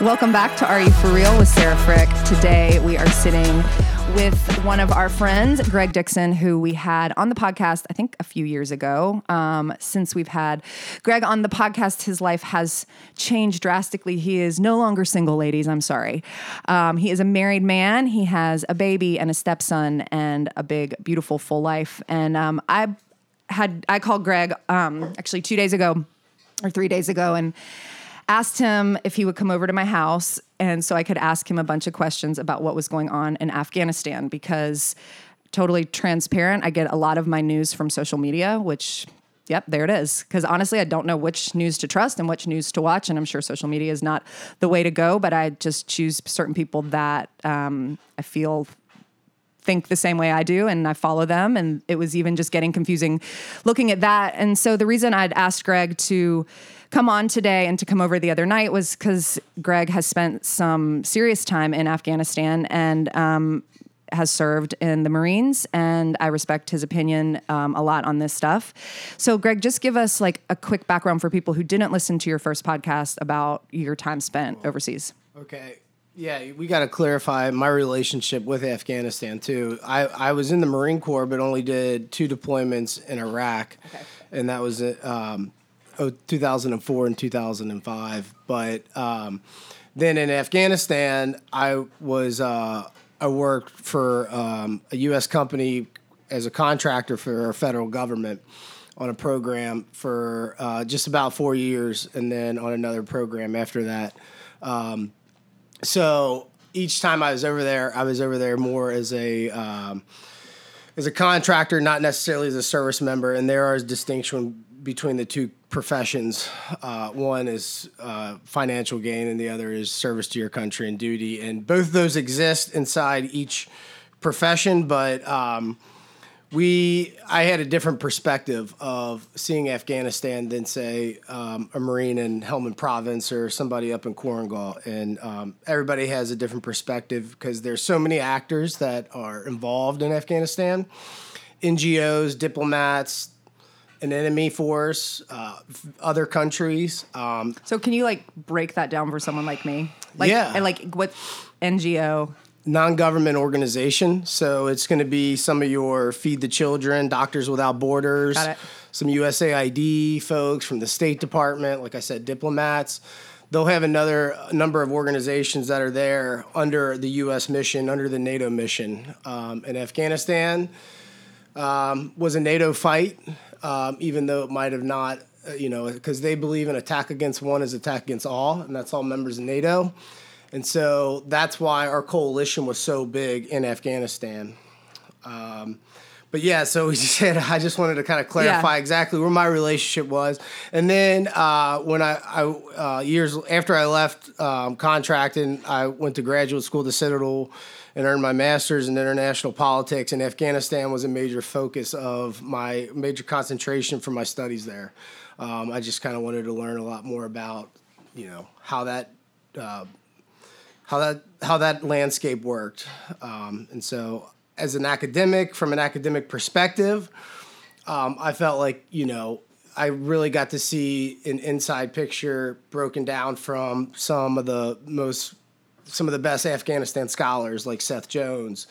Welcome back to Are You For Real with Sarah Frick. Today we are sitting with one of our friends, Greg Dixon, who we had on the podcast, I think a few years ago. Um, since we've had Greg on the podcast, his life has changed drastically. He is no longer single, ladies. I'm sorry. Um, he is a married man. He has a baby and a stepson and a big, beautiful, full life. And um, I had, I called Greg um, actually two days ago or three days ago and asked him if he would come over to my house and so I could ask him a bunch of questions about what was going on in Afghanistan because totally transparent, I get a lot of my news from social media, which Yep, there it is. Because honestly, I don't know which news to trust and which news to watch, and I'm sure social media is not the way to go. But I just choose certain people that um, I feel think the same way I do and I follow them. And it was even just getting confusing looking at that. And so the reason I'd asked Greg to come on today and to come over the other night was because Greg has spent some serious time in Afghanistan and um, has served in the Marines, and I respect his opinion um, a lot on this stuff. So, Greg, just give us like a quick background for people who didn't listen to your first podcast about your time spent overseas. Okay. Yeah, we got to clarify my relationship with Afghanistan too. I, I was in the Marine Corps, but only did two deployments in Iraq, okay. and that was um, 2004 and 2005. But um, then in Afghanistan, I was uh, I worked for um, a U.S. company as a contractor for our federal government on a program for uh, just about four years, and then on another program after that. Um, so each time I was over there, I was over there more as a um, as a contractor, not necessarily as a service member. And there are distinction between the two professions. Uh, one is uh, financial gain, and the other is service to your country and duty. And both those exist inside each profession, but um, we I had a different perspective of seeing Afghanistan than say um, a Marine in Helmand Province or somebody up in Korengal, and um, everybody has a different perspective because there's so many actors that are involved in Afghanistan, NGOs, diplomats, an enemy force, uh, other countries. Um, so can you like break that down for someone like me? Like, yeah. And like what NGO? Non-government organization. So it's going to be some of your Feed the Children, Doctors Without Borders, some USAID folks from the State Department. Like I said, diplomats. They'll have another number of organizations that are there under the U.S. mission, under the NATO mission um, in Afghanistan. Um, was a NATO fight um, even though it might have not, uh, you know, because they believe an attack against one is attack against all, and that's all members of NATO. And so that's why our coalition was so big in Afghanistan. Um, but yeah, so we just said I just wanted to kind of clarify yeah. exactly where my relationship was, and then uh, when I, I uh, years after I left um, contracting, I went to graduate school to Citadel and earned my master's in international politics. And Afghanistan was a major focus of my major concentration for my studies there. Um, I just kind of wanted to learn a lot more about, you know, how that. Uh, how that how that landscape worked, um, and so as an academic, from an academic perspective, um, I felt like you know I really got to see an inside picture broken down from some of the most some of the best Afghanistan scholars like Seth Jones,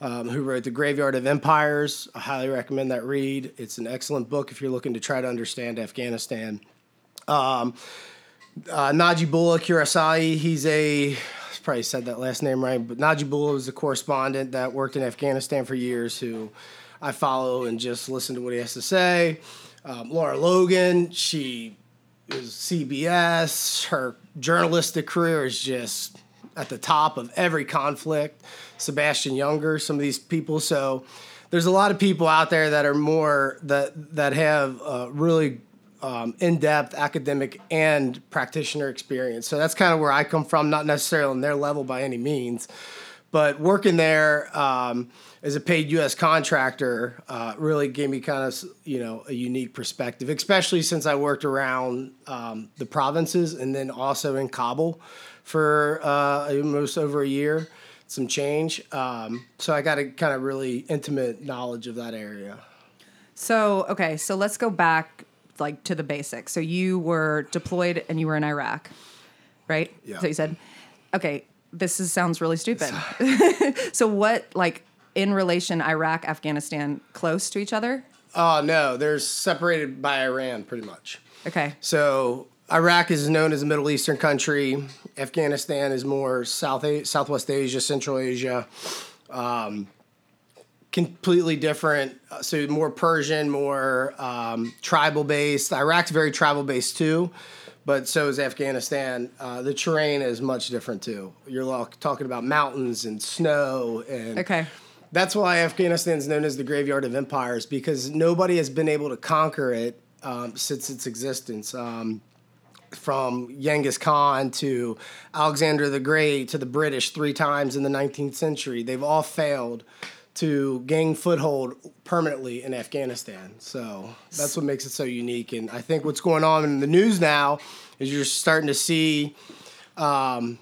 um, who wrote The Graveyard of Empires. I highly recommend that read. It's an excellent book if you're looking to try to understand Afghanistan. Um, uh, Najibullah Quraishi, he's a probably said that last name right, but Najibullah was a correspondent that worked in Afghanistan for years who I follow and just listen to what he has to say. Um, Lara Logan, she is CBS. Her journalistic career is just at the top of every conflict. Sebastian Junger, some of these people. So there's a lot of people out there that are more that that have uh, really um, in-depth academic and practitioner experience. So that's kind of where I come from, not necessarily on their level by any means, but working there um, as a paid U.S. contractor uh, really gave me kind of you know a unique perspective, especially since I worked around um, the provinces and then also in Kabul for uh, almost over a year, some change. Um, so I got a kind of really intimate knowledge of that area. So, okay, so let's go back like to the basics. So you were deployed and you were in Iraq, right? Yeah. So you said, okay, this is, sounds really stupid. so what, like, in relation, Iraq, Afghanistan, close to each other? Oh no, they're separated by Iran, pretty much. Okay. So Iraq is known as a Middle Eastern country. Afghanistan is more South Southwest Asia, Central Asia. Um, completely different. uh, So more Persian, more um, tribal based. Iraq's very tribal based too, but so is Afghanistan. Uh, the terrain is much different too. You're talking about mountains and snow and Okay. that's why Afghanistan is known as the graveyard of empires because nobody has been able to conquer it um, since its existence. Um, from Genghis Khan to Alexander the Great to the British three times in the 19th century, they've all failed to gain foothold permanently in Afghanistan. So that's what makes it so unique. And I think what's going on in the news now is you're starting to see, um,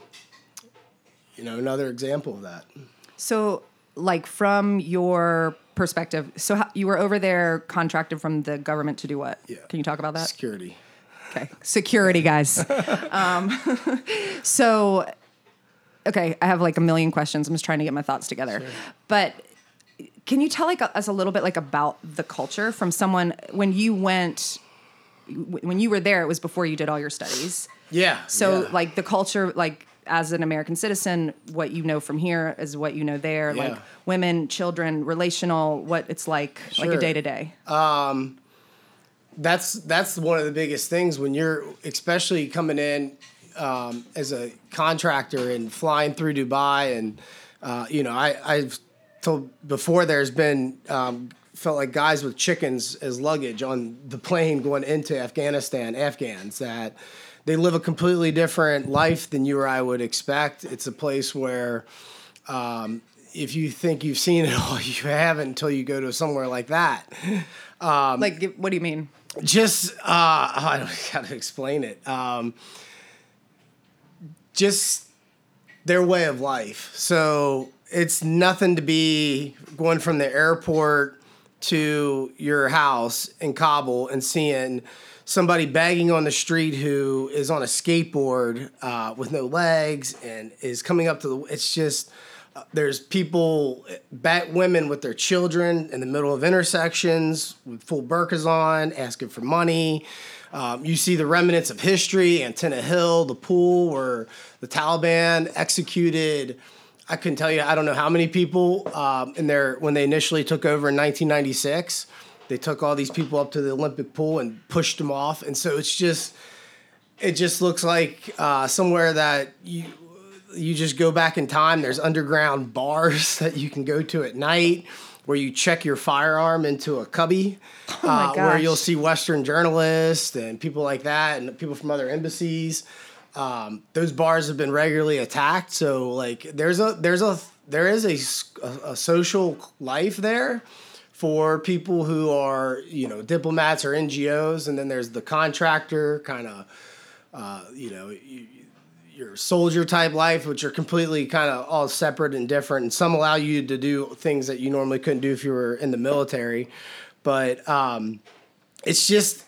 you know, another example of that. So, like, from your perspective, so how, you were over there contracted from the government to do what? Yeah. Can you talk about that? Security. Okay. Security, guys. um, so, okay, I have like a million questions. I'm just trying to get my thoughts together. But can you tell like us a little bit like about the culture from someone when you went when you were there it was before you did all your studies Yeah. so yeah. like the culture like as an american citizen what you know from here is what you know there yeah. like women children relational what it's like like a day to day Um, that's that's one of the biggest things when you're especially coming in um, as a contractor and flying through Dubai and uh, you know I I've told before there's been um, felt like guys with chickens as luggage on the plane going into Afghanistan Afghans that they live a completely different life than you or I would expect. It's a place where um, if you think you've seen it all, you haven't until you go to somewhere like that. like what do you mean just uh, I don't know how to explain it. Um, just their way of life. So it's nothing to be going from the airport to your house in Kabul and seeing somebody begging on the street who is on a skateboard uh, with no legs and is coming up to the. It's just uh, there's people, bat women with their children in the middle of intersections with full burkas on, asking for money. Um, you see the remnants of history, Antenna Hill, the pool where the Taliban executed. I couldn't tell you. I don't know how many people um, in there when they initially took over in 1996. They took all these people up to the Olympic pool and pushed them off, and so it's just, it just looks like uh, somewhere that you you just go back in time. There's underground bars that you can go to at night where you check your firearm into a cubby, Oh uh, where you'll see Western journalists and people like that, and people from other embassies. Um, those bars have been regularly attacked. So like, there's a there's a there is a, a- a social life there for people who are you know diplomats or NGOs, and then there's the contractor kind of uh, you know. You, your soldier type life, which are completely kind of all separate and different. And some allow you to do things that you normally couldn't do if you were in the military. But um, it's just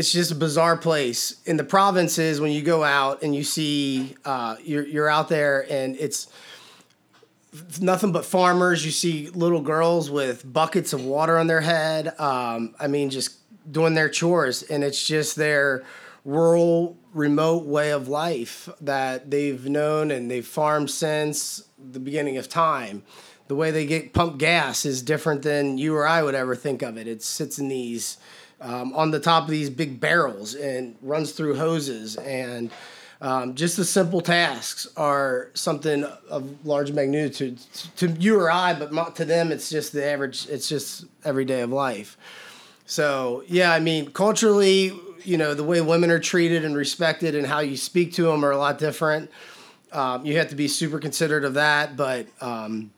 it's just a bizarre place in the provinces when you go out and you see uh, you're you're out there and it's nothing but farmers. You see little girls with buckets of water on their head. Um, I mean, just doing their chores, and it's just their rural, remote way of life that they've known and they've farmed since the beginning of time. The way they get pump gas is different than you or I would ever think of it. It sits in these um, on the top of these big barrels and runs through hoses and um, just the simple tasks are something of large magnitude to you or I, but to them. It's just the average. It's just every day of life. So yeah, I mean, culturally, you know, the way women are treated and respected, and how you speak to them are a lot different. Um, you have to be super considerate of that, but um,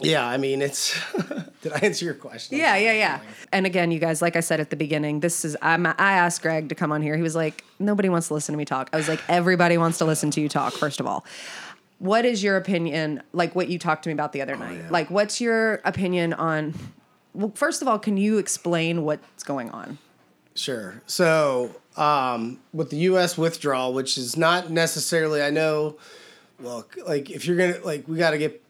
yeah, I mean, it's. did I answer your question? Yeah, yeah, yeah. And again, you guys, like I said at the beginning, this is I'm, I asked Greg to come on here. He was like, nobody wants to listen to me talk. I was like, everybody wants to listen to you talk. First of all, what is your opinion? Like what you talked to me about the other night. yeah. Like, what's your opinion on well, first of all, can you explain what's going on? Sure. So, um, with the U.S. withdrawal, which is not necessarily, I know, look, like if you're gonna, like, we got to get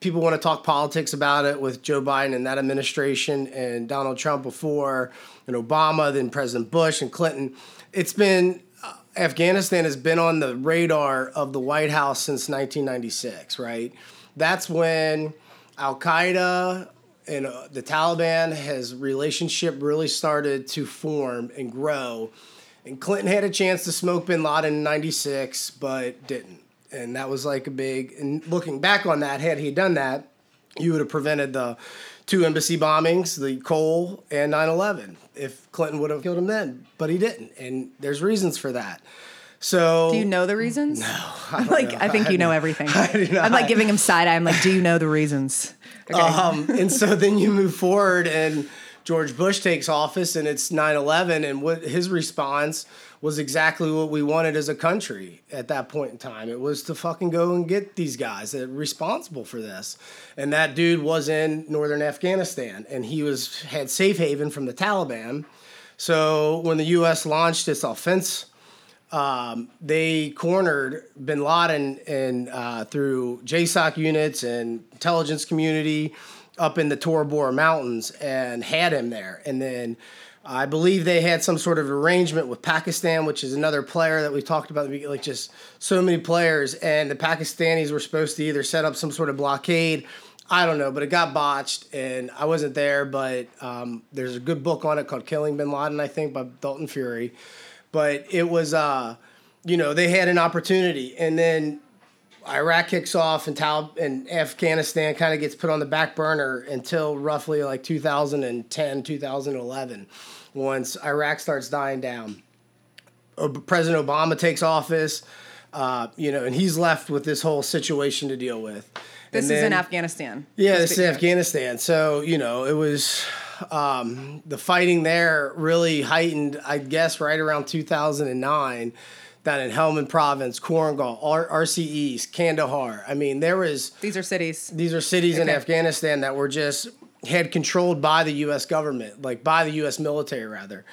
people want to talk politics about it with Joe Biden and that administration and Donald Trump before, and Obama, then President Bush and Clinton. It's been uh, Afghanistan has been on the radar of the White House since 1996, right? That's when Al Qaeda and uh, the Taliban has relationship really started to form and grow. And Clinton had a chance to smoke Bin Laden in '96, but didn't. And that was like a big. And looking back on that, had he done that, you would have prevented the two embassy bombings, the Cole and 9/11. If Clinton would have killed him then, but he didn't, and there's reasons for that. So do you know the reasons? No, I am like know. I think I you know everything. I'm like giving him side eye. I'm like, do you know the reasons? Okay. Um, and so then you move forward, and George Bush takes office, and it's 9/11, and what his response was exactly what we wanted as a country at that point in time. It was to fucking go and get these guys that responsible for this, and that dude was in northern Afghanistan, and he was had safe haven from the Taliban. So when the U.S. launched its offense um, they cornered bin Laden and uh, through JSOC units and intelligence community up in the Tora Bora Mountains and had him there. And then I believe they had some sort of arrangement with Pakistan, which is another player that we talked about, like just so many players. And the Pakistanis were supposed to either set up some sort of blockade. I don't know, but it got botched, and I wasn't there. But um, there's a good book on it called "Killing Bin Laden," I think, by Dalton Fury but it was uh, you know they had an opportunity, and then Iraq kicks off, and Tal- and Afghanistan kind of gets put on the back burner until roughly like 2010, 2011, once Iraq starts dying down. President Obama takes office, uh, you know, and he's left with this whole situation to deal with. This then, is in Afghanistan. Yeah, this is Afghanistan. So you know, it was um, the fighting there really heightened, I guess, right around 2009 down in Helmand Province, Korengal, R- RCEs, Kandahar. I mean, there was. These are cities. These are cities okay. in Afghanistan that were just had controlled by the U.S. government, like by the U.S. military, rather.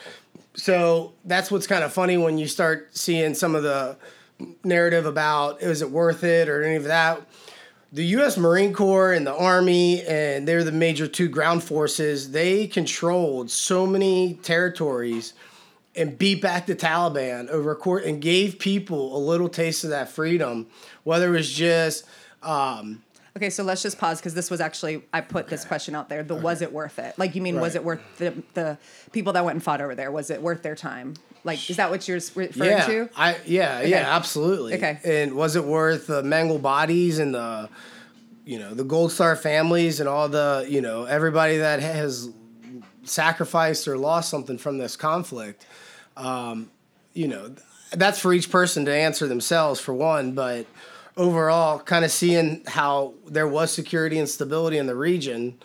So that's what's kind of funny when you start seeing some of the narrative about is it worth it or any of that the U.S. Marine Corps and the Army, and they're the major two ground forces. They controlled so many territories and beat back the Taliban over court and gave people a little taste of that freedom, whether it was just. Um, okay, so let's just pause because this was actually I put okay. this question out there. The okay. was it worth it? Like you mean right. was it worth the the people that went and fought over there? Was it worth their time? Like, is that what you're referring yeah, to? I yeah okay. yeah absolutely. Okay. And was it worth the mangled bodies and the, you know, the Gold Star families and all the you know everybody that has sacrificed or lost something from this conflict? Um, you know, that's for each person to answer themselves for one, but overall, kind of seeing how there was security and stability in the region,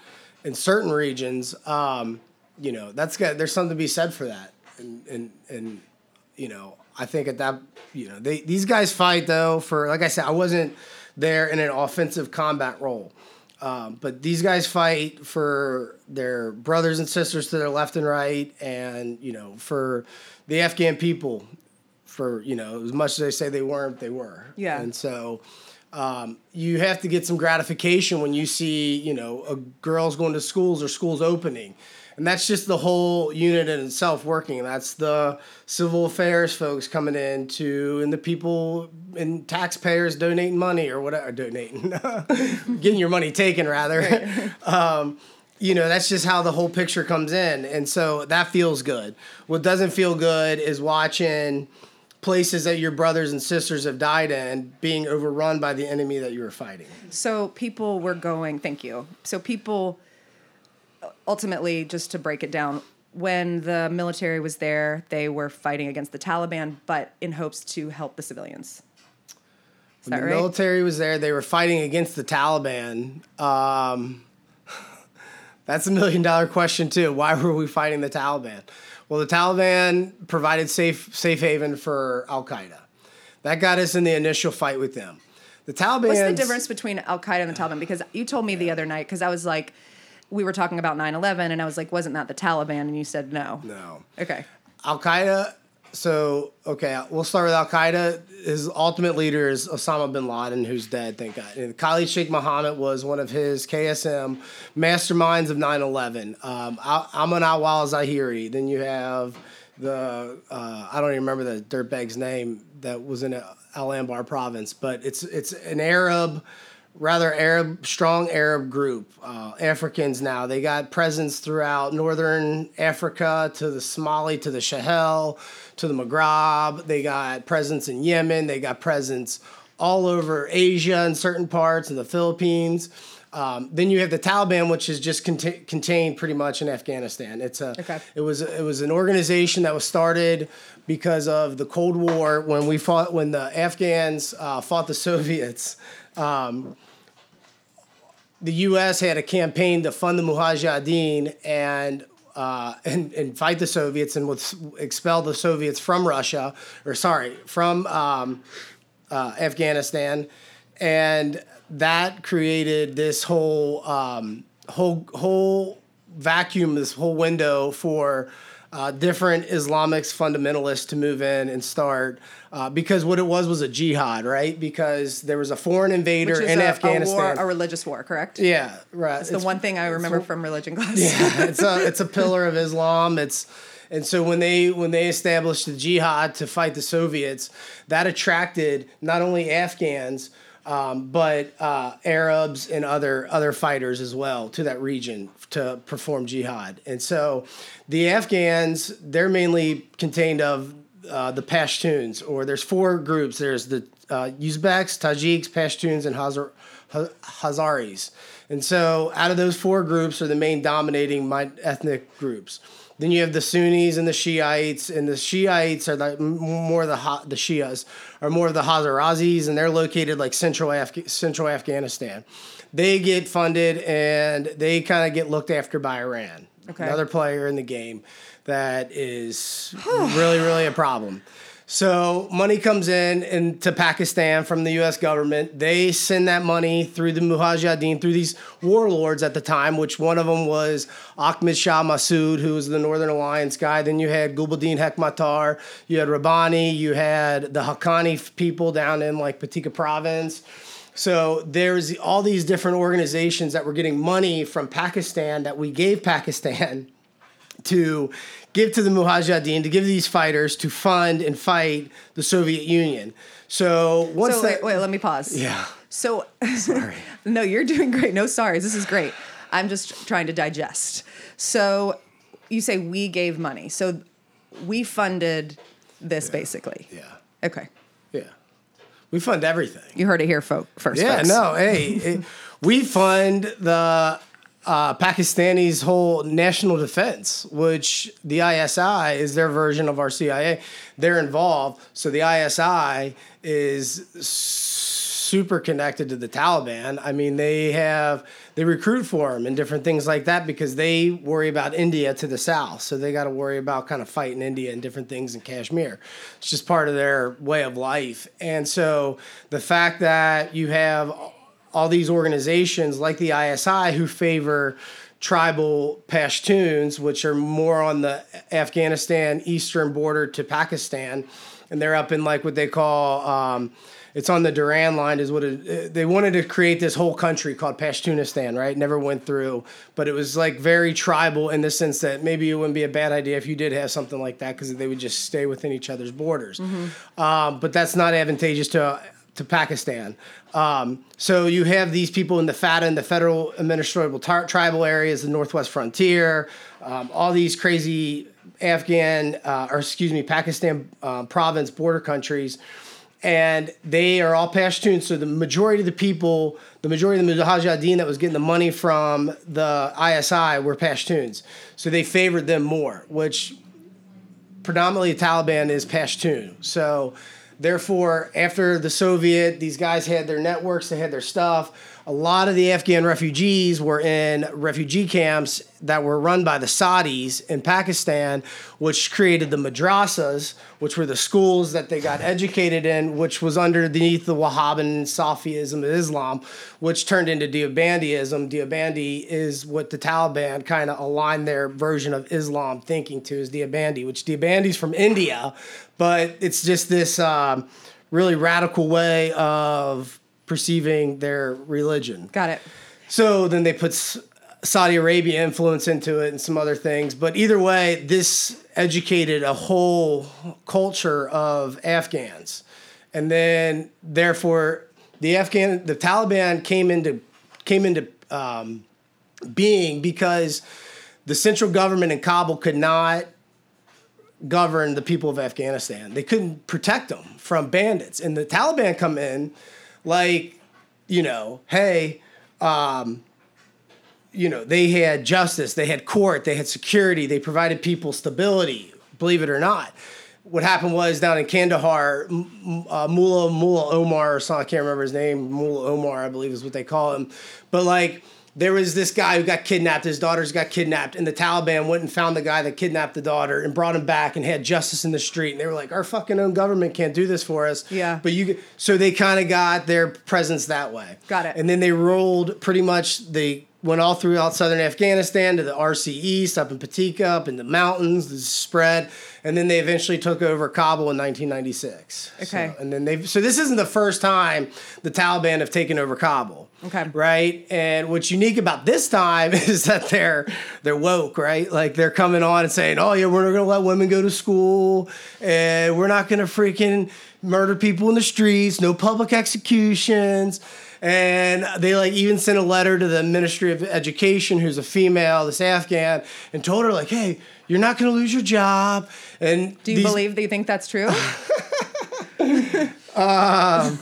in certain regions, um, you know, that's got there's something to be said for that and and and you know, I think at that you know they these guys fight though for like I said I wasn't there in an offensive combat role. Um, but these guys fight for their brothers and sisters to their left and right, and you know, for the Afghan people. For you know, as much as they say they weren't, they were. Yeah. And so, um, you have to get some gratification when you see you know a girls going to schools or schools opening and that's just the whole unit in itself working. That's the civil affairs folks coming in to, and the people and taxpayers donating money or whatever, donating, getting your money taken rather. um, you know, that's just how the whole picture comes in, and so that feels good. What doesn't feel good is watching places that your brothers and sisters have died in being overrun by the enemy that you were fighting. So people were going. Thank you. So people ultimately, just to break it down, when the military was there, they were fighting against the Taliban, but in hopes to help the civilians. Is when the right? military was there, they were fighting against the Taliban. Um, that's a million dollar question too. Why were we fighting the Taliban? Well, the Taliban provided safe safe haven for Al Qaeda. That got us in the initial fight with them. The Taliban. What's the difference between Al Qaeda and the Taliban? Because you told me the other night. Because I was like, we were talking about 9-11 and i was like wasn't that the taliban and you said no no okay al qaeda so okay, we'll start with Al Qaeda. His ultimate leader is Osama bin Laden, who's dead, thank God. And Khalid Sheikh Mohammed was one of his KSM masterminds of 9/11. Um, Ayman al Zawahiri. Then you have the uh, I don't even remember the dirtbag's name that was in Al Anbar province, but it's it's an Arab rather Arab, strong Arab group. Uh, Africans now they got presence throughout northern Africa to the Somali to the Sahel to the Maghreb. They got presence in Yemen. They got presence all over Asia in certain parts and the Philippines. Um, then you have the Taliban, which is just cont- contained pretty much in Afghanistan. It's a okay. it was it was an organization that was started because of the Cold War when we fought when the Afghans uh, fought the Soviets. Um, the U.S. had a campaign to fund the Mujahideen and uh, and, and fight the Soviets and would expel the Soviets from Russia, or sorry, from um, uh, Afghanistan, and that created this whole um, whole whole vacuum, this whole window for uh, different Islamic fundamentalists to move in and start. Uh, because what it was was a jihad, right? Because there was a foreign invader in a, Afghanistan, a, war, a, religious war, correct? Yeah, right. It's, it's the one thing I remember from religion class. Yeah, it's a it's a pillar of Islam. It's and so when they when they established the jihad to fight the Soviets, that attracted not only Afghans um, but uh, Arabs and other other fighters as well to that region to perform jihad. And so the Afghans, they're mainly contained of uh, the Pashtuns, or there's four groups. There's the uh, Uzbeks, Tajiks, Pashtuns, and Hazar- Hazaris. And so out of those four groups are the main dominating ethnic groups. Then you have the Sunnis and the Shiites, and the Shiites are the more the the Shias are more of the Hazarazis, and they're located like central Af- central Afghanistan. They get funded and they kind of get looked after by Iran, okay. another player in the game that is really really a problem. So money comes in into Pakistan from the U.S. government. They send that money through the Mujahideen, through these warlords at the time, which one of them was Ahmed Shah Massoud, who was the Northern Alliance guy. Then you had Gulbuddin Hekmatyar, you had Rabbani, you had the Haqqani people down in like Paktika province. So there's all these different organizations that were getting money from Pakistan that we gave Pakistan to give to the Mujahideen, to give these fighters to fund and fight the Soviet Union. So once so, that, wait, wait, let me pause. Yeah. So sorry. no, you're doing great. No sorry. This is great. I'm just trying to digest. So you say we gave money. So we funded this yeah. basically. Yeah. Okay. Yeah. We fund everything. You heard it here, folk. First. Yeah. Folks. No. Hey, it, we fund the uh, Pakistani's whole national defense, which the ISI is their version of our CIA. They're involved. So the ISI is super connected to the Taliban. I mean, they have they recruit for them and different things like that because they worry about India to the south. So they got to worry about kind of fighting India and different things in Kashmir. It's just part of their way of life. And so the fact that you have all these organizations like the ISI who favor tribal Pashtuns, which are more on the Afghanistan eastern border to Pakistan, and they're up in like what they call um, it's on the Durand line is what it, they wanted to create this whole country called Pashtunistan, right? Never went through, but it was like very tribal in the sense that maybe it wouldn't be a bad idea if you did have something like that because they would just stay within each other's borders. Mm-hmm. Um, but that's not advantageous to to Pakistan. Um, so you have these people in the FATA and the Federal Administrable tar- Tribal areas, the Northwest Frontier, um, all these crazy Afghan, uh, or excuse me, Pakistan uh, province border countries. And they are all Pashtuns. So the majority of the people, the majority of the Mujahideen that was getting the money from the ISI were Pashtuns. So they favored them more, which predominantly Taliban is Pashtun. So Therefore, after the Soviet, these guys had their networks, they had their stuff. A lot of the Afghan refugees were in refugee camps that were run by the Saudis in Pakistan, which created the madrasas, which were the schools that they got educated in, which was underneath the Wahhabi Sufism of Islam, which turned into Deobandism. Deobandi is what the Taliban kind of aligned their version of Islam thinking to, is Deobandi, which Deobandi is from India, but it's just this um, really radical way of perceiving their religion. Got it. So then they put Saudi Arabia influence into it and some other things. But either way, this educated a whole culture of Afghans. And then therefore the Afghan the Taliban came into came into um, being because the central government in Kabul could not govern the people of Afghanistan. They couldn't protect them from bandits. And the Taliban come in like, you know, hey, um, you know, they had justice, they had court, they had security, they provided people stability, believe it or not. What happened was down in Kandahar, uh, Mullah Mullah Omar, or something, I can't remember his name, Mullah Omar, I believe is what they call him. But like, there was this guy who got kidnapped. His daughters got kidnapped, and the Taliban went and found the guy that kidnapped the daughter and brought him back and had justice in the street. And they were like, "Our fucking own government can't do this for us." Yeah. But you, so they kind of got their presence that way. Got it. And then they rolled pretty much. They went all throughout southern Afghanistan to the RC East, up in Paktika, up in the mountains, the spread, and then they eventually took over Kabul in 1996. Okay. So, and then they so this isn't the first time the Taliban have taken over Kabul. Okay. Right? And what's unique about this time is that they're they're woke, right? Like they're coming on and saying, "Oh yeah, we're not going to let women go to school, and we're not going to freaking murder people in the streets, no public executions." And they like even sent a letter to the Ministry of Education, who's a female, this Afghan, and told her like, "Hey, you're not going to lose your job." And do you these- believe that you think that's true? um,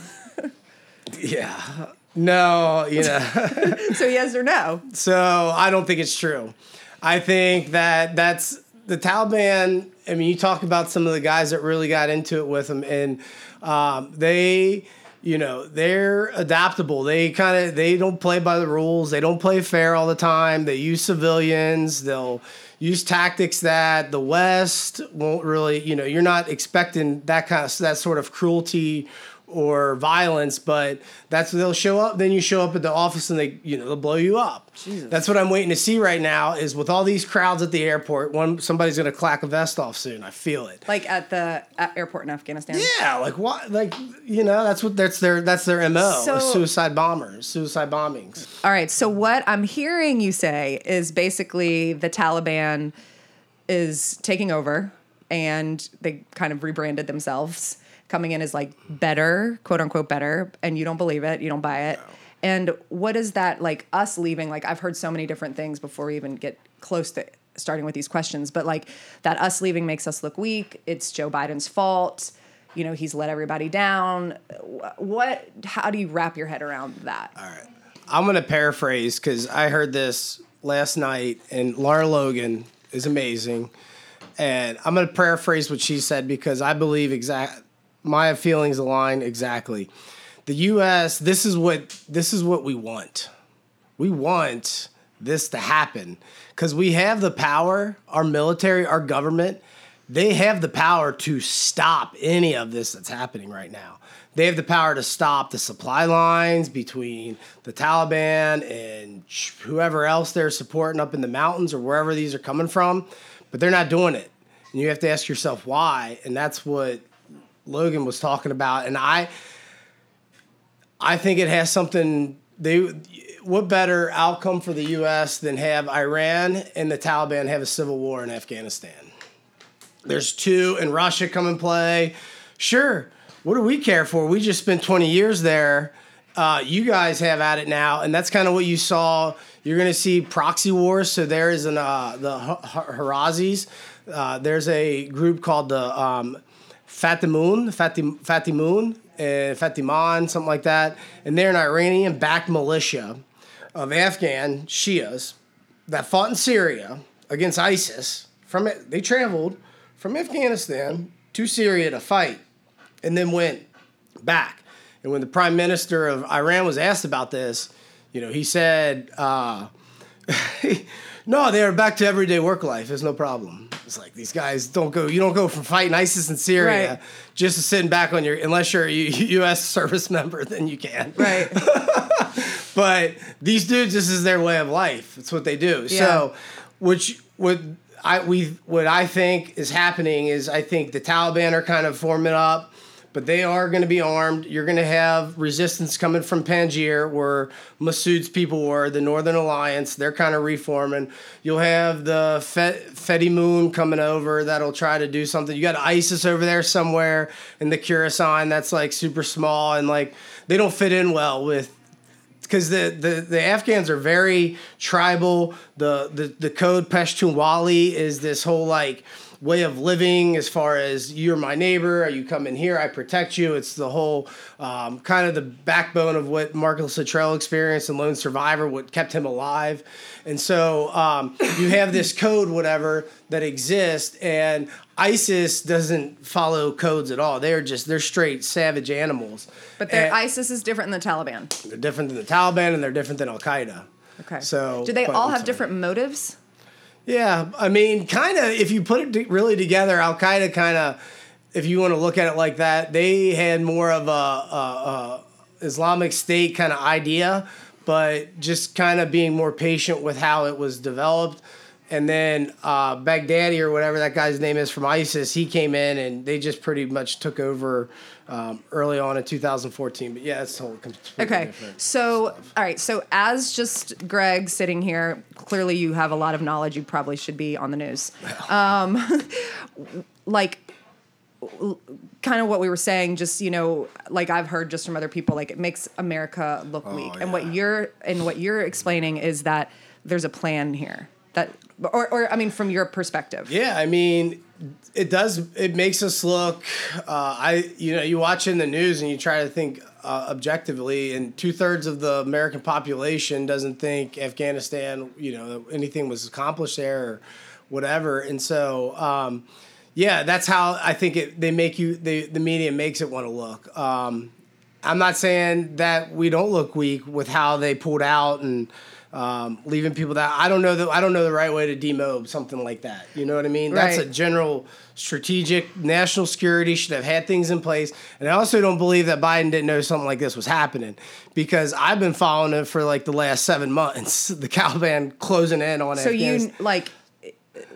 yeah. No, you know. so yes or no? So I don't think it's true. I think that that's the Taliban. I mean, you talk about some of the guys that really got into it with them, and um, they you know they're adaptable. They kind of they don't play by the rules. They don't play fair all the time. They use civilians. They'll use tactics that the west won't really you know you're not expecting that kind of that sort of cruelty or violence, but that's they'll show up. Then you show up at the office and they, you know, they'll blow you up. Jesus. That's what I'm waiting to see right now. Is with all these crowds at the airport, one somebody's gonna clack a vest off soon. I feel it. Like at the at airport in Afghanistan. Yeah, like what? Like you know, that's what that's their that's their mo. So, suicide bombers, suicide bombings. All right. So what I'm hearing you say is basically the Taliban is taking over, and they kind of rebranded themselves coming in as like better, quote unquote better, and you don't believe it, you don't buy it. No. And what is that like us leaving? Like I've heard so many different things before we even get close to starting with these questions, but like that us leaving makes us look weak. It's Joe Biden's fault. You know, he's let everybody down. What how do you wrap your head around that? All right. I'm going to paraphrase cuz I heard this last night and Lara Logan is amazing. And I'm going to paraphrase what she said because I believe exact my feelings align exactly. The U.S. This is what this is what we want. We want this to happen because we have the power. Our military, our government, they have the power to stop any of this that's happening right now. They have the power to stop the supply lines between the Taliban and whoever else they're supporting up in the mountains or wherever these are coming from, but they're not doing it. And you have to ask yourself why. And that's what Logan was talking about, and I I think it has something they what better outcome for the US than have Iran and the Taliban have a civil war in Afghanistan. There's two and Russia come and play. Sure, what do we care for? We just spent 20 years there. Uh, you guys have at it now, and that's kind of what you saw. You're going to see proxy wars. So there is an uh, the Harazis. Uh, there's a group called the um, Fatimun, Fatim, Fatimun, and Fatiman, something like that. And they're an Iranian backed militia of Afghan Shias that fought in Syria against ISIS. From it, they traveled from Afghanistan to Syria to fight and then went back. And when the prime minister of Iran was asked about this, you know, he said, uh, no, they are back to everyday work life. There's no problem. It's like these guys don't go. You don't go from fighting ISIS in Syria right. just to sitting back on your. Unless you're a U.S. service member, then you can. Right. but these dudes, this is their way of life. It's what they do. Yeah. So, which would I we what I think is happening is I think the Taliban are kind of forming up but they are going to be armed. You're going to have resistance coming from Panjshir, where Massoud's people were, the Northern Alliance. They're kind of reforming. You'll have the Fedayeen coming over that'll try to do something. You got ISIS over there somewhere in the Khorasan that's like super small and like they don't fit in well with because the, the, the Afghans are very tribal. The the the code Pashtunwali is this whole like way of living as far as you're my neighbor you come in here i protect you. It's the whole um, kind of the backbone of what marcus luttrell experienced in lone survivor what kept him alive. And so um, you have this code whatever that exists and isis doesn't follow codes at all. They're just they're straight savage animals. But their isis is different than the taliban. They're different than the taliban and they're different than al-qaeda. Okay. So do they all have different motives yeah, I mean, kind of. If you put it really together, Al Qaeda kind of, if you want to look at it like that, they had more of a, a, a Islamic State kind of idea, but just kind of being more patient with how it was developed. And then uh, Baghdadi or whatever that guy's name is from ISIS, he came in and they just pretty much took over um, early on in 2014. But yeah, it's whole okay. So stuff. all right. So as just Greg sitting here, clearly you have a lot of knowledge. You probably should be on the news. Um, like kind of what we were saying just you know like i've heard just from other people like it makes america look oh, weak yeah. and what you're and what you're explaining is that there's a plan here that or, or i mean from your perspective. Yeah i mean it does it makes us look uh, i you know you watch in the news and you try to think uh, objectively and two-thirds of the american population doesn't think afghanistan you know anything was accomplished there or whatever. And so um, yeah that's how i think it they make you they, the media makes it want to look. Um, i'm not saying that we don't look weak with how they pulled out and um, leaving people that I don't know that I don't know the right way to demob something like that. You know what I mean? Right. That's a general strategic national security should have had things in place. And I also don't believe that Biden didn't know something like this was happening because I've been following it for like the last seven months. The Taliban closing in on it. So you like,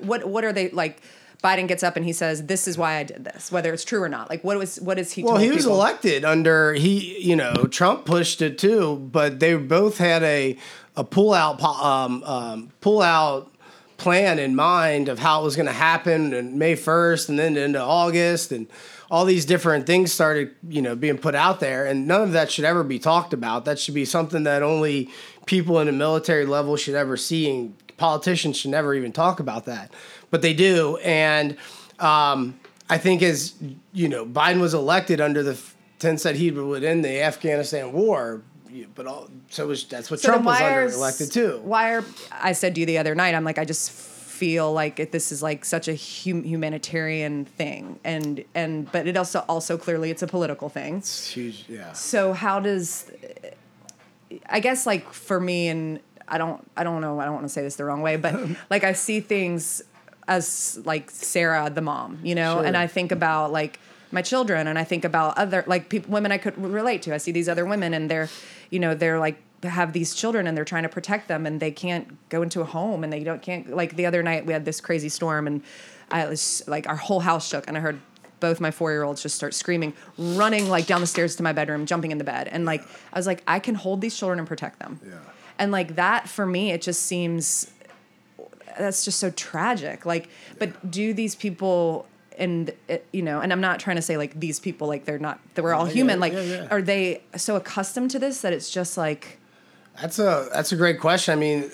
what what are they like? Biden gets up and he says, "This is why I did this," whether it's true or not. Like, what was what is he? Well, he was people? elected under he. You know, Trump pushed it too, but they both had a a pull out um, um, pull out plan in mind of how it was going to happen and May 1st and then into August and all these different things started, you know, being put out there and none of that should ever be talked about. That should be something that only people in the military level should ever see and politicians should never even talk about that. But they do and um, I think as you know, Biden was elected under the sense that he would end the Afghanistan war but all, so was, that's what so Trump was under elected too. Why are I said to you the other night? I'm like, I just feel like it, this is like such a hum, humanitarian thing, and and but it also also clearly it's a political thing. It's huge, yeah. So how does I guess like for me and I don't I don't know I don't want to say this the wrong way, but like I see things as like Sarah the mom, you know, sure. and I think about like my children and I think about other like people women I could relate to. I see these other women and they're you know they're like have these children and they're trying to protect them and they can't go into a home and they don't can't like the other night we had this crazy storm and I was like our whole house shook and I heard both my four year olds just start screaming, running like down the stairs to my bedroom, jumping in the bed. And like I was like, I can hold these children and protect them. Yeah. And like that for me, it just seems that's just so tragic. Like, but do these people and it, you know, and I'm not trying to say like these people like they're not that we're all yeah, human. like, yeah, are they so accustomed to this that it's just like? That's a that's a great question. I mean,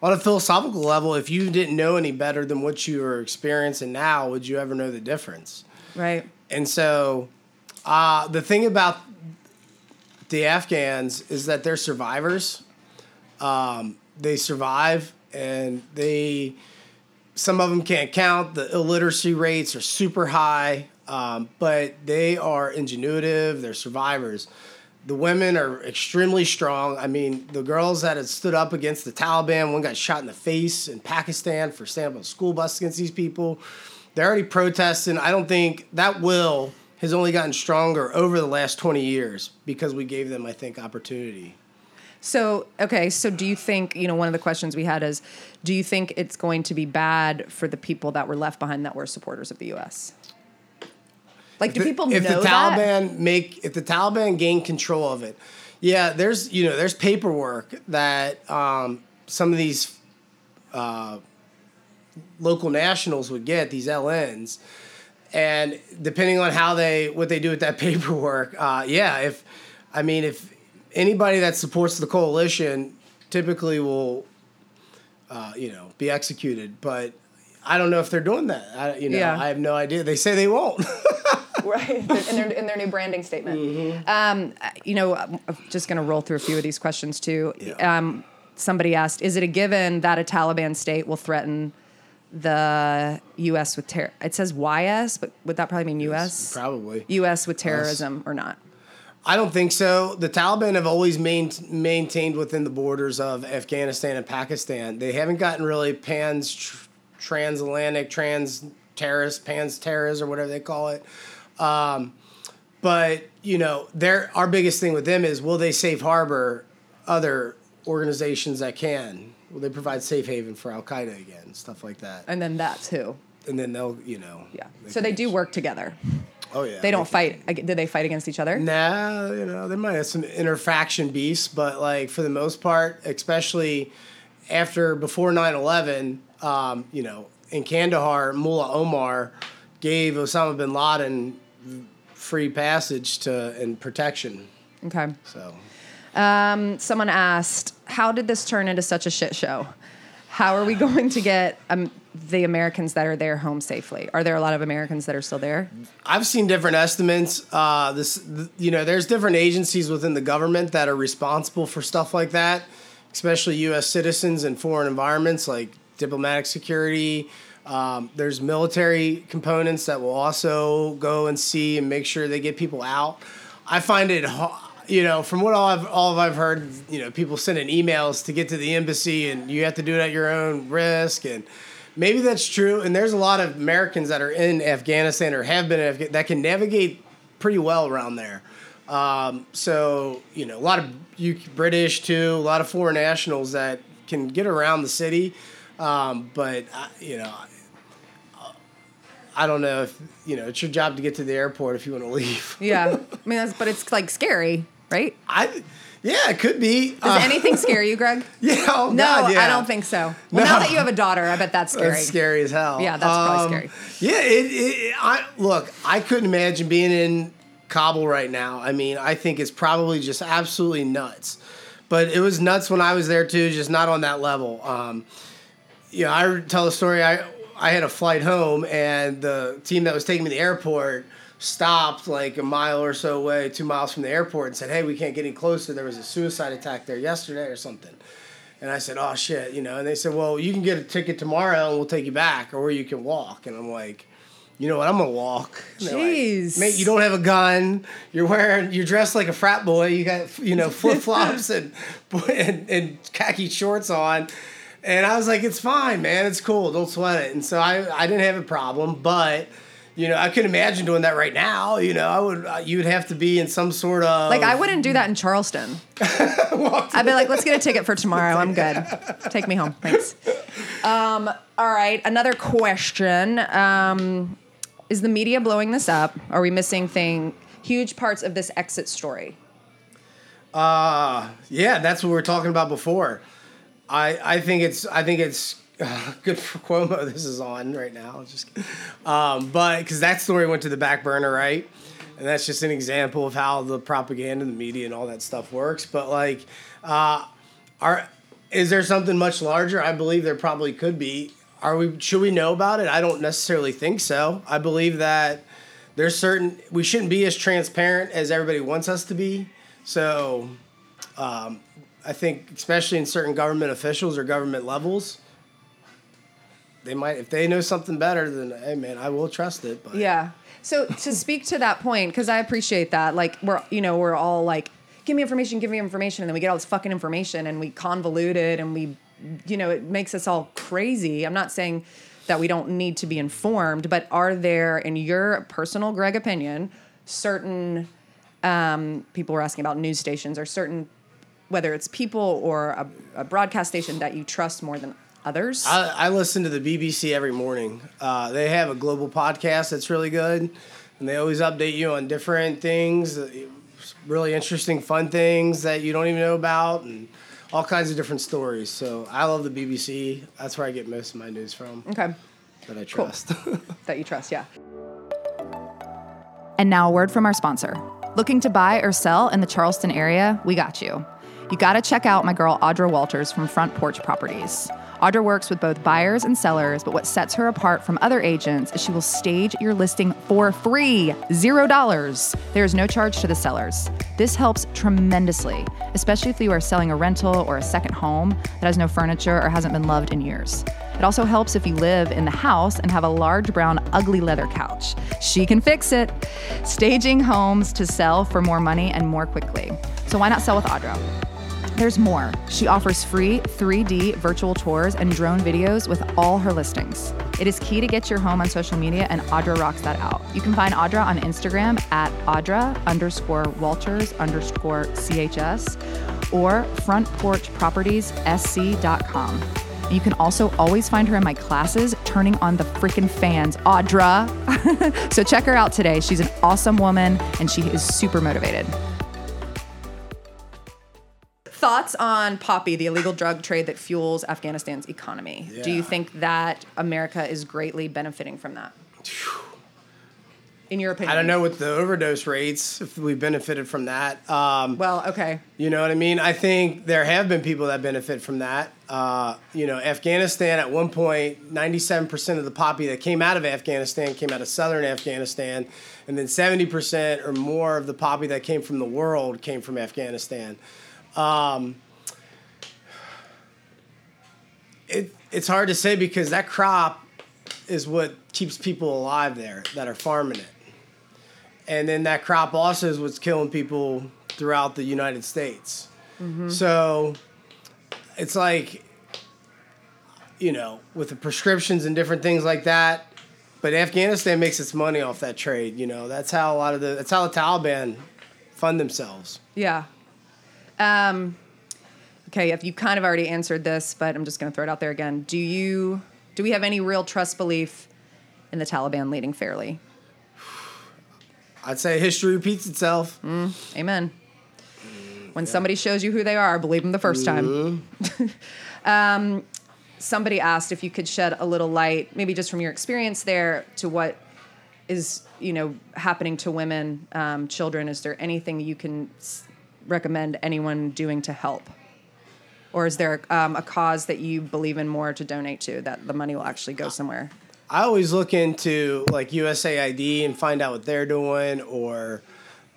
on a philosophical level, if you didn't know any better than what you are experiencing now, would you ever know the difference? Right. And so, uh, the thing about the Afghans is that they're survivors. Um, they survive and they some of them can't count. The illiteracy rates are super high, um, but they are ingenuitive. They're survivors. the women are extremely strong. I mean, the girls that had stood up against the Taliban, one got shot in the face in Pakistan for standing on a school bus against these people. They're already protesting. I don't think that will has only gotten stronger over the last 20 years because we gave them, I think, opportunity. So, okay, so do you think, you know, one of the questions we had is do you think it's going to be bad for the people that were left behind that were supporters of the US? Like, do people if know the Taliban that? make if the Taliban gain control of it? Yeah, there's you know there's paperwork that um, some of these uh, local nationals would get these LNs, and depending on how they what they do with that paperwork, uh, yeah, if I mean if anybody that supports the coalition typically will uh, you know be executed, but I don't know if they're doing that. I, you know, Yeah. I have no idea. They say they won't. right in their, in their new branding statement. Mm-hmm. Um, you know, I'm just going to roll through a few of these questions too. Yeah. Um, somebody asked, "Is it a given that a Taliban state will threaten the U.S. with terror?" It says YS, but would that probably mean U.S. Probably. U.S. with terrorism or not? I don't think so. The Taliban have always main, maintained within the borders of Afghanistan and Pakistan. They haven't gotten really pans tr- transatlantic, trans terrorist, pans terrorists or whatever they call it. Um, but you know, their our biggest thing with them is will they safe harbor other organizations that can? Will they provide safe haven for Al Qaeda again, stuff like that? And then that's who. And then they'll, you know, Yeah. So they do work together. Oh yeah, They don't fight. Do they fight against each other? Nah, you know, they might have some interfaction beasts, but like for the most part, especially after before 9-11, um, you know, in Kandahar, Mullah Omar gave Osama bin Laden free passage to and protection. Okay. So Someone asked, "How did this turn into such a shit show? How are we going to get um, the Americans that are there home safely? Are there a lot of Americans that are still there? I've seen different estimates. Uh, this, th- you know, there's different agencies within the government that are responsible for stuff like that, especially U.S. citizens in foreign environments like diplomatic security. Um, there's military components that will also go and see and make sure they get people out. I find it, ho- you know, from what all I've all I've heard, you know, people sending emails to get to the embassy and you have to do it at your own risk and maybe that's true. And there's a lot of Americans that are in Afghanistan or have been in Afghanistan that can navigate pretty well around there. Um, so you know, a lot of you British too, a lot of foreign nationals that can get around the city. Um, but I, you know, I don't know if you know it's your job to get to the airport if you want to leave. Yeah, I mean, that's, but it's like scary, right? I, yeah, it could be. Does Uh, anything scare you, Greg? yeah, oh, No, God, yeah. I don't think so. Well, now that you have a daughter, I bet that's scary. That's scary as hell. Yeah, that's probably scary. Yeah, it, it. I look. I couldn't imagine being in Kabul right now. I mean, I think it's probably just absolutely nuts. But it was nuts when I was there too, just not on that level. Um, you know, I tell a story. I I had a flight home, and the team that was taking me to the airport stopped like a mile or so away, two miles from the airport, and said, "Hey, we can't get any closer. There was a suicide attack there yesterday or something." And I said, "Oh shit," you know. And they said, "Well, you can get a ticket tomorrow, and we'll take you back, or you can walk." And I'm like, "You know what? I'm gonna walk." And they're like, Jeez. mate, you don't have a gun. You're wearing, you're dressed like a frat boy. You got, you know, flip flops and, and and khaki shorts on." And I was like, "It's fine, man. It's cool. Don't sweat it." And so I, I didn't have a problem, but. You know, I couldn't imagine doing that right now. You know, I would. uh, You would have to be in some sort of Like I wouldn't do that in Charleston. I'd be like, let's get a ticket for tomorrow. I'm good. Take me home, thanks. Um, all right, another question: um, Is the media blowing this up? Are we missing thing huge parts of this exit story? Uh, yeah, that's what we were talking about before. I I think it's I think it's uh, good for Cuomo. This is on right now. Just, um, but because that story went to the back burner, right? And that's just an example of how the propaganda, and the media, and all that stuff works. But like, uh, are is there something much larger? I believe there probably could be. Are we? Should we know about it? I don't necessarily think so. I believe that there's certain we shouldn't be as transparent as everybody wants us to be. So um, I think, especially in certain government officials or government levels, they might, if they know something better, then hey, man, I will trust it. But Yeah. So to speak to that point, because I appreciate that, like we're you know we're all like give me information, give me information, and then we get all this fucking information and we convolute it and we, you know, it makes us all crazy. I'm not saying that we don't need to be informed, but are there, in your personal Greg opinion, certain um, people were asking about news stations or certain whether it's people or a, a broadcast station that you trust more than others? I, I listen to the BBC every morning. Uh, they have a global podcast that's really good, and they always update you on different things, uh, really interesting, fun things that you don't even know about, and all kinds of different stories. So I love the BBC. That's where I get most of my news from. Okay. That I trust. Cool. that you trust, yeah. And now a word from our sponsor. Looking to buy or sell in the Charleston area? We got you. You got to check out my girl Audra Walters from Front Porch Properties. Audra works with both buyers and sellers, but what sets her apart from other agents is she will stage your listing for free zero dollars. There is no charge to the sellers. This helps tremendously, especially if you are selling a rental or a second home that has no furniture or hasn't been loved in years. It also helps if you live in the house and have a large brown ugly leather couch. She can fix it. Staging homes to sell for more money and more quickly. So why not sell with Audra? There's more. She offers free 3D virtual tours and drone videos with all her listings. It is key to get your home on social media, and Audra rocks that out. You can find Audra on Instagram at Audra underscore Walters underscore CHS or frontporchpropertiessc.com. You can also always find her in my classes, turning on the freaking fans, Audra. so check her out today. She's an awesome woman and she is super motivated. Thoughts on poppy, the illegal drug trade that fuels Afghanistan's economy? Yeah. Do you think that America is greatly benefiting from that? In your opinion? I don't know with the overdose rates if we benefited from that. Um, well, okay. You know what I mean? I think there have been people that benefit from that. Uh, you know, Afghanistan at one point, 97% of the poppy that came out of Afghanistan came out of southern Afghanistan, and then 70% or more of the poppy that came from the world came from Afghanistan. Um, it, it's hard to say because that crop is what keeps people alive there that are farming it. And then that crop also is what's killing people throughout the United States. Mm-hmm. So it's like, you know, with the prescriptions and different things like that. But Afghanistan makes its money off that trade. You know, that's how a lot of the that's how the Taliban fund themselves. Yeah, um, okay, if you kind of already answered this, but I'm just going to throw it out there again. Do you do we have any real trust belief in the Taliban leading fairly? I'd say history repeats itself. Mm, amen. When yeah. somebody shows you who they are, believe them the 1st mm-hmm. time. um, somebody asked if you could shed a little light, maybe just from your experience there, to what is you know happening to women, um, children. Is there anything you can recommend anyone doing to help? Or is there um, a cause that you believe in more to donate to that the money will actually go somewhere? I always look into like USAID and find out what they're doing, or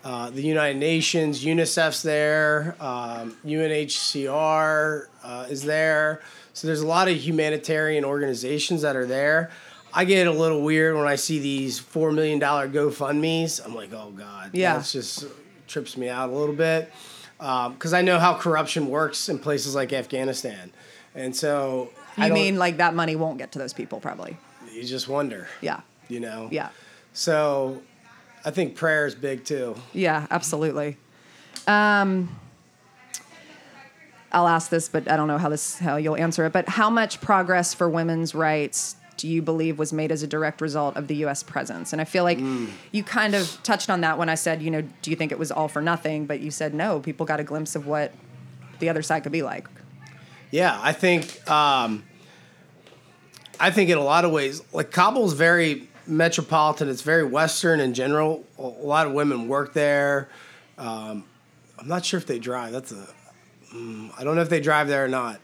uh, the United Nations, UNICEF's there, um, UNHCR uh, is there. So there's a lot of humanitarian organizations that are there. I get a little weird when I see these four million dollar GoFundmes. I'm like, oh god, yeah, it's just trips me out a little bit because um, I know how corruption works in places like Afghanistan, and so you mean like that money won't get to those people probably. You just wonder. Yeah. You know. Yeah. So, I think prayer is big too. Yeah, absolutely. Um, I'll ask this, but I don't know how this how you'll answer it. But how much progress for women's rights do you believe was made as a direct result of the U.S. presence? And I feel like mm. you kind of touched on that when I said, you know, do you think it was all for nothing? But you said no. People got a glimpse of what the other side could be like. Yeah, I think um, I think in a lot of ways, like Kabul's very metropolitan. It's very Western in general. A lot of women work there. Um, I'm not sure if they drive. That's a. Mm, I don't know if they drive there or not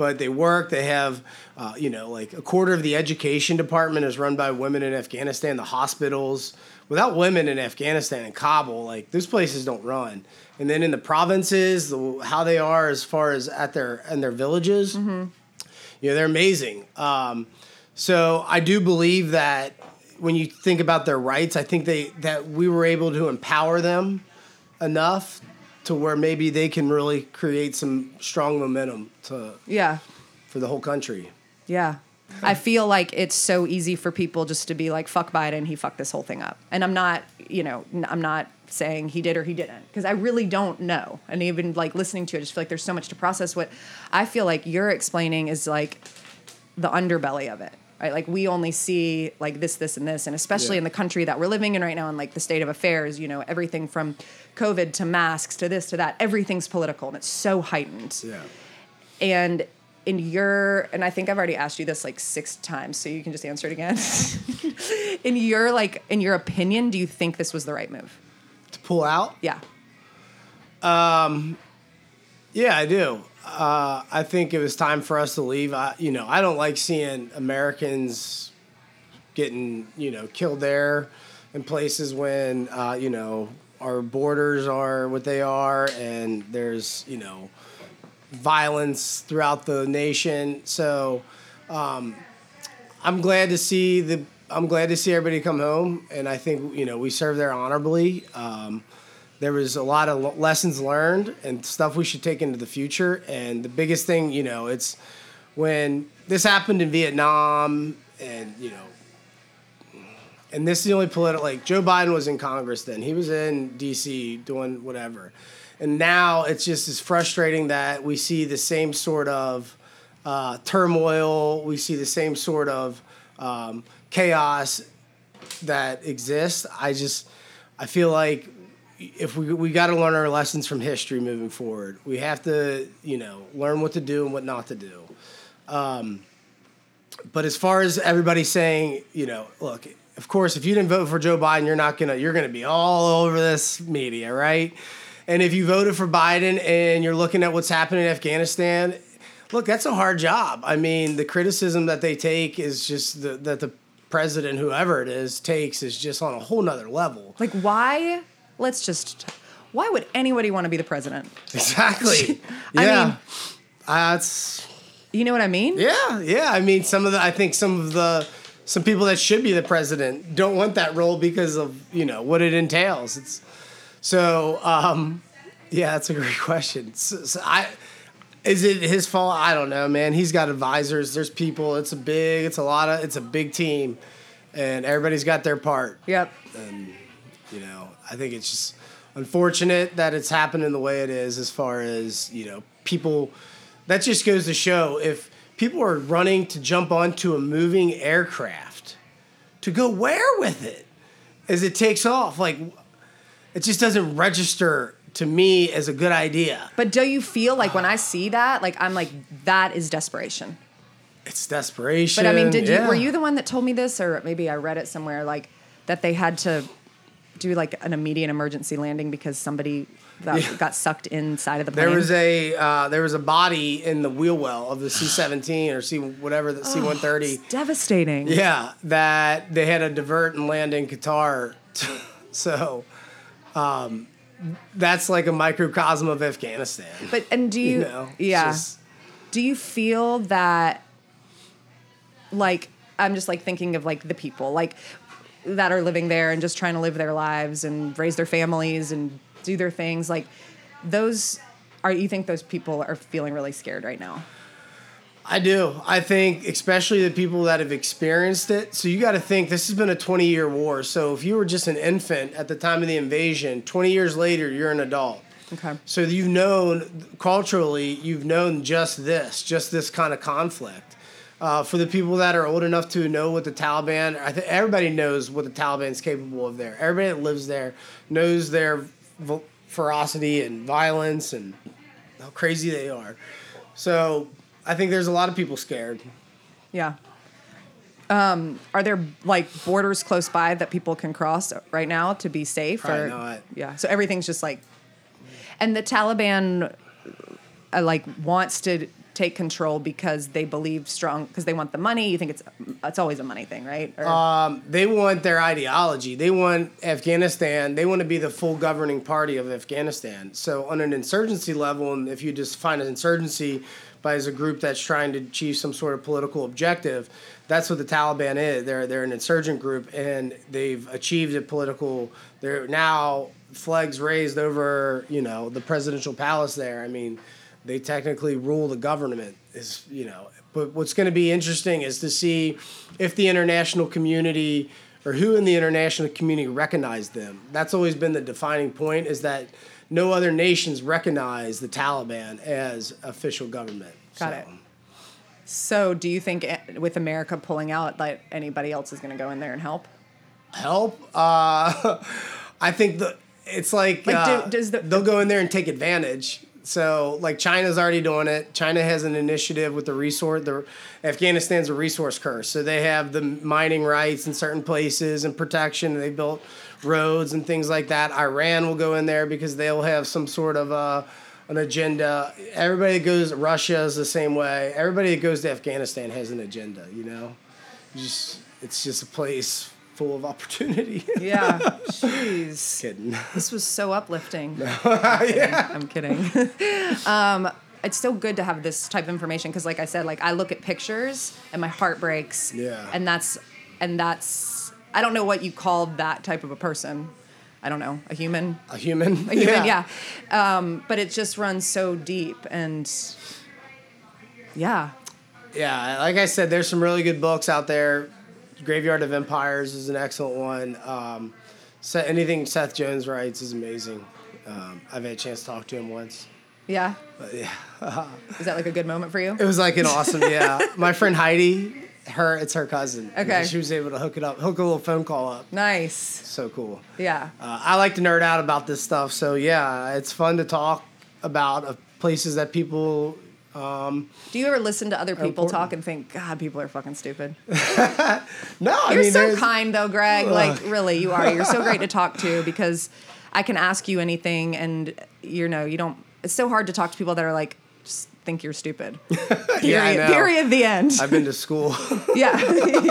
but they work. They have, uh, you know, like a quarter of the education department is run by women in Afghanistan. The hospitals, without women in Afghanistan and Kabul, like those places don't run. And then in the provinces, the, how they are as far as at their in their villages, mm-hmm. you know, they're amazing. Um, so I do believe that when you think about their rights, I think they that we were able to empower them enough to where maybe they can really create some strong momentum to yeah for the whole country. Yeah. I feel like it's so easy for people just to be like, fuck Biden, he fucked this whole thing up. And I'm not, you know, I'm not saying he did or he didn't because I really don't know. And even like listening to it, I just feel like there's so much to process. What I feel like you're explaining is like the underbelly of it. Right? Like we only see like this, this, and this, and especially yeah. in the country that we're living in right now, and like the state of affairs, you know, everything from COVID to masks to this to that, everything's political, and it's so heightened. Yeah. And in your and I think I've already asked you this like six times, so you can just answer it again. in your like in your opinion, do you think this was the right move? To pull out? Yeah. Um yeah, I do. Uh, I think it was time for us to leave. I, you know, I don't like seeing Americans getting, you know, killed there in places when, uh, you know, our borders are what they are and there's, you know, violence throughout the nation. So um, I'm glad to see the I'm glad to see everybody come home, and I think you know we served there honorably. Um, there was a lot of lessons learned and stuff we should take into the future. And the biggest thing, you know, it's when this happened in Vietnam, and you know, and this is the only political like Joe Biden was in Congress then. He was in D.C. doing whatever and now it's just as frustrating that we see the same sort of uh, turmoil, we see the same sort of um, chaos that exists. I just I feel like if we we got to learn our lessons from history moving forward. We have to you know learn what to do and what not to do. Um, but as far as everybody saying, you know, look, of course, if you didn't vote for Joe Biden, you're not gonna you're gonna be all over this media, right? And if you voted for Biden and you're looking at what's happening in Afghanistan, look, that's a hard job. I mean, the criticism that they take is just the, that the president, whoever it is, takes is just on a whole nother level. Like, why? Let's just. Why would anybody want to be the president? Exactly. I yeah. mean, that's. You know what I mean? Yeah, yeah. I mean, some of the. I think some of the some people that should be the president don't want that role because of you know what it entails. It's so, um, yeah, that's a great question. So, so I is it his fault? I don't know, man. He's got advisors. There's people. It's a big. It's a lot of. It's a big team, and everybody's got their part. Yep. And you know, I think it's just unfortunate that it's happening the way it is. As far as you know, people. That just goes to show if people are running to jump onto a moving aircraft, to go where with it, as it takes off. Like it just doesn't register to me as a good idea. But do you feel like when I see that, like I'm like that is desperation? It's desperation. But I mean, did yeah. you were you the one that told me this, or maybe I read it somewhere like that they had to do like an immediate emergency landing because somebody that yeah. got sucked inside of the plane. There was a uh, there was a body in the wheel well of the C seventeen or C whatever the C one thirty. Devastating. Yeah, that they had to divert and land in Qatar. so um, that's like a microcosm of Afghanistan. But and do you, you know, yeah, just, do you feel that like I'm just like thinking of like the people like that are living there and just trying to live their lives and raise their families and do their things like those are you think those people are feeling really scared right now? I do. I think, especially the people that have experienced it. So you got to think this has been a 20 year war. So if you were just an infant at the time of the invasion, 20 years later, you're an adult. Okay. So you've known culturally, you've known just this, just this kind of conflict. Uh, for the people that are old enough to know what the Taliban, I think everybody knows what the Taliban is capable of there. Everybody that lives there knows their ferocity and violence and how crazy they are. So I think there's a lot of people scared. Yeah. Um, are there like borders close by that people can cross right now to be safe? Probably or, not. Yeah. So everything's just like, and the Taliban, uh, like wants to take control because they believe strong because they want the money. You think it's it's always a money thing, right? Or, um, they want their ideology. They want Afghanistan. They want to be the full governing party of Afghanistan. So on an insurgency level, and if you just find an insurgency but as a group that's trying to achieve some sort of political objective. That's what the Taliban is. They're they're an insurgent group, and they've achieved a political. They're now flags raised over you know the presidential palace there. I mean, they technically rule the government. Is you know, but what's going to be interesting is to see if the international community or who in the international community recognized them. That's always been the defining point. Is that no other nations recognize the Taliban as official government. Got so. it. So, do you think with America pulling out, that anybody else is going to go in there and help? Help? Uh, I think the it's like, like uh, do, does the, they'll go in there and take advantage. So, like China's already doing it. China has an initiative with the resource. The Afghanistan's a resource curse, so they have the mining rights in certain places and protection. They built roads and things like that. Iran will go in there because they'll have some sort of uh, an agenda. Everybody that goes Russia is the same way. Everybody that goes to Afghanistan has an agenda. You know, just it's just a place full of opportunity. yeah. Jeez. Kidding. This was so uplifting. No. yeah. I'm kidding. um, it's so good to have this type of information because, like I said, like I look at pictures and my heart breaks. Yeah. And that's and that's I don't know what you call that type of a person. I don't know, a human. A human. A human, yeah. yeah. Um, but it just runs so deep and yeah. Yeah, like I said, there's some really good books out there Graveyard of Empires is an excellent one. Um, anything Seth Jones writes is amazing. Um, I've had a chance to talk to him once. Yeah. But yeah. is that like a good moment for you? It was like an awesome, yeah. My friend Heidi, her it's her cousin. Okay. She was able to hook it up, hook a little phone call up. Nice. So cool. Yeah. Uh, I like to nerd out about this stuff, so yeah, it's fun to talk about uh, places that people um, Do you ever listen to other people talk and think, God, people are fucking stupid? no, I You're mean, so kind though, Greg. Ugh. Like really, you are. You're so great to talk to because I can ask you anything, and you know, you don't. It's so hard to talk to people that are like, just think you're stupid. Period. yeah, Period. The end. I've been to school. yeah,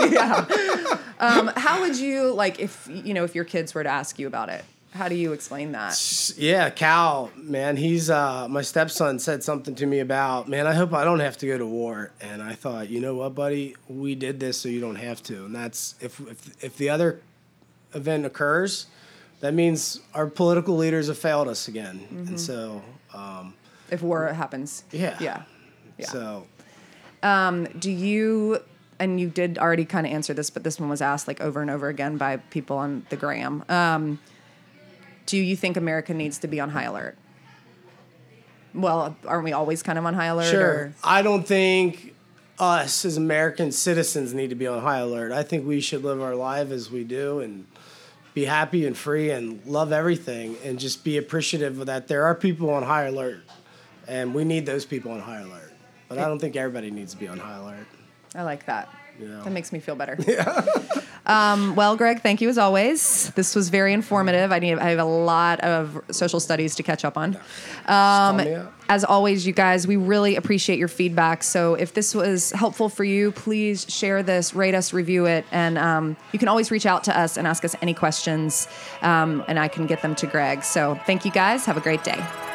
yeah. Um, how would you like if you know if your kids were to ask you about it? How do you explain that? Yeah, Cal, man, he's uh, my stepson said something to me about, man, I hope I don't have to go to war. And I thought, you know what, buddy, we did this so you don't have to. And that's if if if the other event occurs, that means our political leaders have failed us again. Mm-hmm. And so, um, if war happens, yeah, yeah, yeah. So, um, do you? And you did already kind of answer this, but this one was asked like over and over again by people on the gram. Um, do you think America needs to be on high alert? Well, aren't we always kind of on high alert? Sure. Or? I don't think us as American citizens need to be on high alert. I think we should live our life as we do and be happy and free and love everything and just be appreciative that there are people on high alert and we need those people on high alert. But I don't think everybody needs to be on high alert. I like that. Yeah. That makes me feel better. Yeah. um, well, Greg, thank you as always. This was very informative. I need I have a lot of social studies to catch up on. Um, as always, you guys, we really appreciate your feedback. So if this was helpful for you, please share this, rate us, review it, and um, you can always reach out to us and ask us any questions, um, and I can get them to Greg. So thank you guys. Have a great day.